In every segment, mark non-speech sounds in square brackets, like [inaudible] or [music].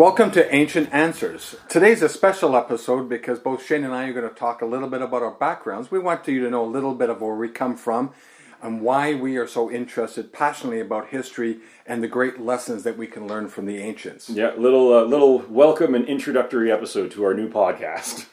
Welcome to Ancient Answers. Today's a special episode because both Shane and I are going to talk a little bit about our backgrounds. We want you to know a little bit of where we come from and why we are so interested passionately about history and the great lessons that we can learn from the ancients. Yeah, little uh, little welcome and introductory episode to our new podcast.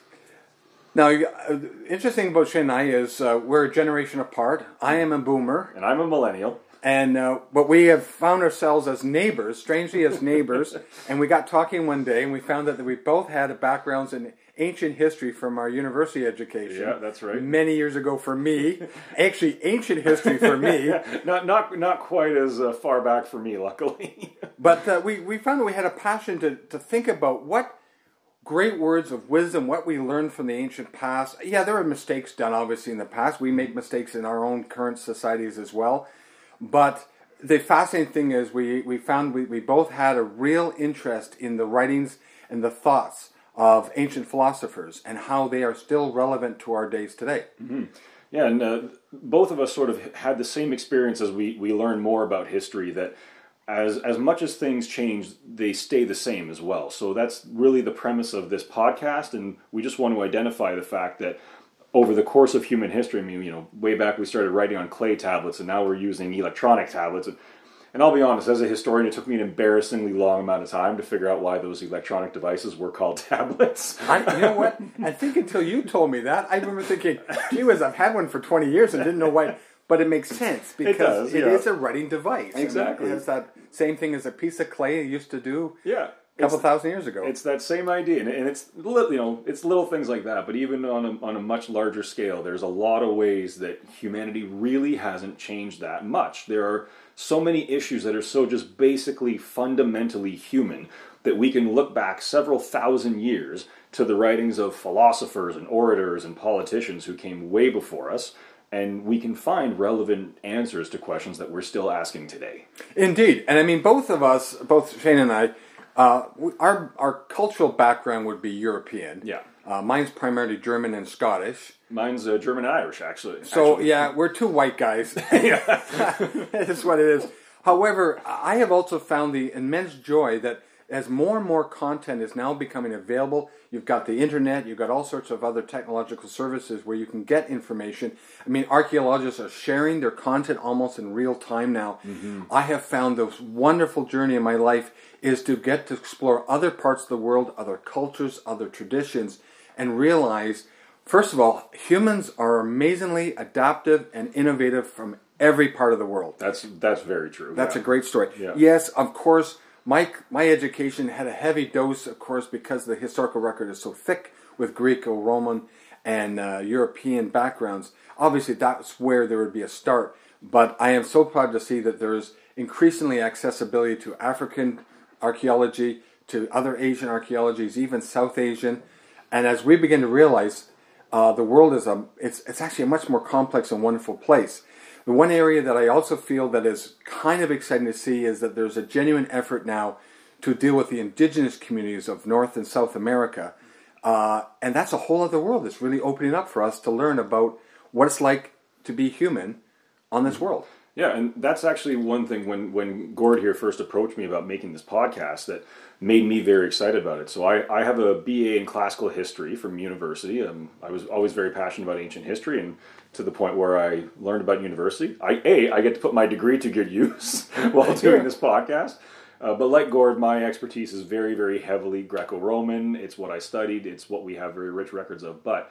Now, uh, interesting about Shane and I is uh, we're a generation apart. I am a boomer, And I'm a millennial. And uh, but we have found ourselves as neighbors, strangely as neighbors. [laughs] and we got talking one day, and we found out that we both had backgrounds in ancient history from our university education. Yeah, that's right. Many years ago for me, [laughs] actually ancient history for me. [laughs] Not not not quite as uh, far back for me, luckily. But uh, we, we found that we had a passion to, to think about what great words of wisdom, what we learned from the ancient past. Yeah, there were mistakes done, obviously, in the past. We make mistakes in our own current societies as well. But the fascinating thing is, we, we found we, we both had a real interest in the writings and the thoughts of ancient philosophers and how they are still relevant to our days today. yeah, and uh, both of us sort of had the same experience as we we learn more about history. That as as much as things change, they stay the same as well. So that's really the premise of this podcast, and we just want to identify the fact that over the course of human history, I mean, you know, way back we started writing on clay tablets, and now we're using electronic tablets. And I'll be honest, as a historian, it took me an embarrassingly long amount of time to figure out why those electronic devices were called [laughs] tablets. I, you know what? I think until you told me that, I remember thinking, gee whiz, I've had one for 20 years and didn't know why. But it makes sense because does, it yeah. is a writing device. Exactly. It has that same thing as a piece of clay used to do yeah, a couple thousand years ago. It's that same idea, and, and it's you know it's little things like that. But even on a, on a much larger scale, there's a lot of ways that humanity really hasn't changed that much. There are so many issues that are so just basically fundamentally human that we can look back several thousand years to the writings of philosophers and orators and politicians who came way before us. And we can find relevant answers to questions that we're still asking today. Indeed. And I mean, both of us, both Shane and I, uh, we, our, our cultural background would be European. Yeah. Uh, mine's primarily German and Scottish. Mine's uh, German and Irish, actually. So actually. yeah, we're two white guys. [laughs] [laughs] That's what it is. However, I have also found the immense joy that as more and more content is now becoming available, you've got the internet, you've got all sorts of other technological services where you can get information. I mean, archaeologists are sharing their content almost in real time now. Mm-hmm. I have found the wonderful journey in my life is to get to explore other parts of the world, other cultures, other traditions, and realize First of all, humans are amazingly adaptive and innovative from every part of the world. That's that's very true. That's yeah. a great story. Yeah. Yes, of course, my my education had a heavy dose, of course, because the historical record is so thick with Greco-Roman and uh, European backgrounds. Obviously, that's where there would be a start. But I am so proud to see that there is increasingly accessibility to African archaeology, to other Asian archaeologies, even South Asian. And as we begin to realize uh, the world is a it's it's actually a much more complex and wonderful place. The one area that I also feel that is kind of exciting to see is that there's a genuine effort now to deal with the indigenous communities of North and South America, uh, and that's a whole other world that's really opening up for us to learn about what it's like to be human on this world. Yeah, and that's actually one thing when when Gord here first approached me about making this podcast that made me very excited about it. So I, I have a BA in classical history from university. Um, I was always very passionate about ancient history, and to the point where I learned about university. I a I get to put my degree to good use [laughs] while doing this podcast. Uh, but like Gord, my expertise is very, very heavily Greco-Roman. It's what I studied. It's what we have very rich records of. But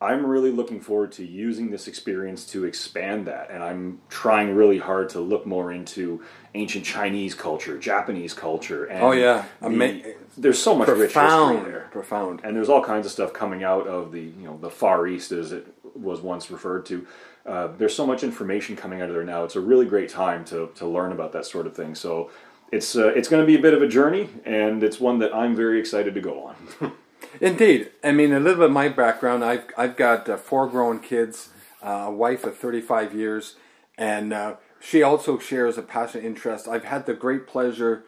I'm really looking forward to using this experience to expand that, and I'm trying really hard to look more into ancient Chinese culture, Japanese culture, and Oh, yeah. the- Ama- there's so much rich history Profound, there, profound. and there's all kinds of stuff coming out of the you know the Far East as it was once referred to. Uh, there's so much information coming out of there now. It's a really great time to to learn about that sort of thing. So. It's uh, it's going to be a bit of a journey, and it's one that I'm very excited to go on. [laughs] Indeed. I mean, a little bit of my background. I've I've got uh, four grown kids, uh, a wife of 35 years, and uh, she also shares a passionate interest. I've had the great pleasure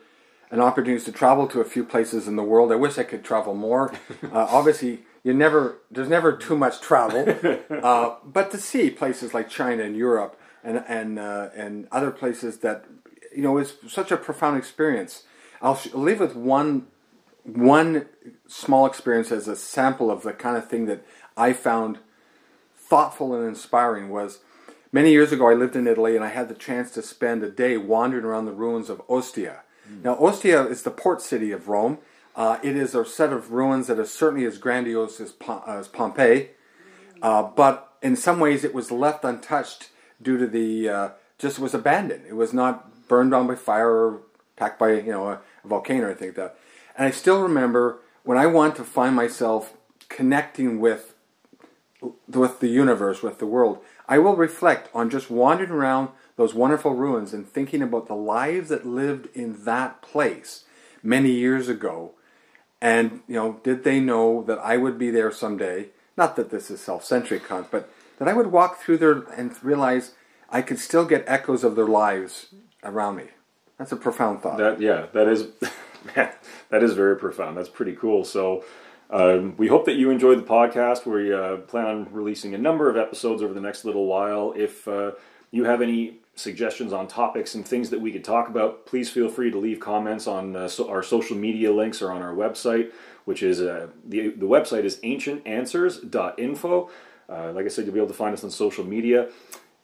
and opportunities to travel to a few places in the world. I wish I could travel more. [laughs] Uh, obviously, you never there's never too much travel, [laughs] uh, but to see places like China and Europe and and uh, and other places that you know is such a profound experience. I'll sh- leave with one one small experience as a sample of the kind of thing that I found thoughtful and inspiring was many years ago I lived in Italy and I had the chance to spend a day wandering around the ruins of Ostia. Mm. Now, Ostia is the port city of Rome. Uh, it is a set of ruins that is certainly as grandiose as, as Pompeii, uh, but in some ways it was left untouched due to the uh, just was abandoned. It was not burned down by fire or attacked by you know a, a volcano or anything like that. And I still remember when I want to find myself connecting with with the universe, with the world, I will reflect on just wandering around those wonderful ruins and thinking about the lives that lived in that place many years ago. And, you know, did they know that I would be there someday? Not that this is self centric, but that I would walk through there and realize I could still get echoes of their lives around me. That's a profound thought. That yeah, that is [laughs] [laughs] that is very profound. That's pretty cool. So um, we hope that you enjoyed the podcast. We uh, plan on releasing a number of episodes over the next little while. If uh, you have any suggestions on topics and things that we could talk about, please feel free to leave comments on uh, so our social media links or on our website, which is uh, the the website is ancientanswers.info. Uh, like I said, you'll be able to find us on social media.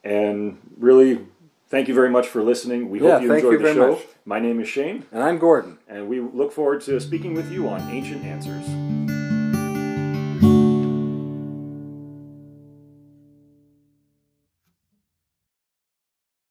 And really, thank you very much for listening. We yeah, hope you enjoyed you the show. Much. My name is Shane. And I'm Gordon. And we look forward to speaking with you on Ancient Answers.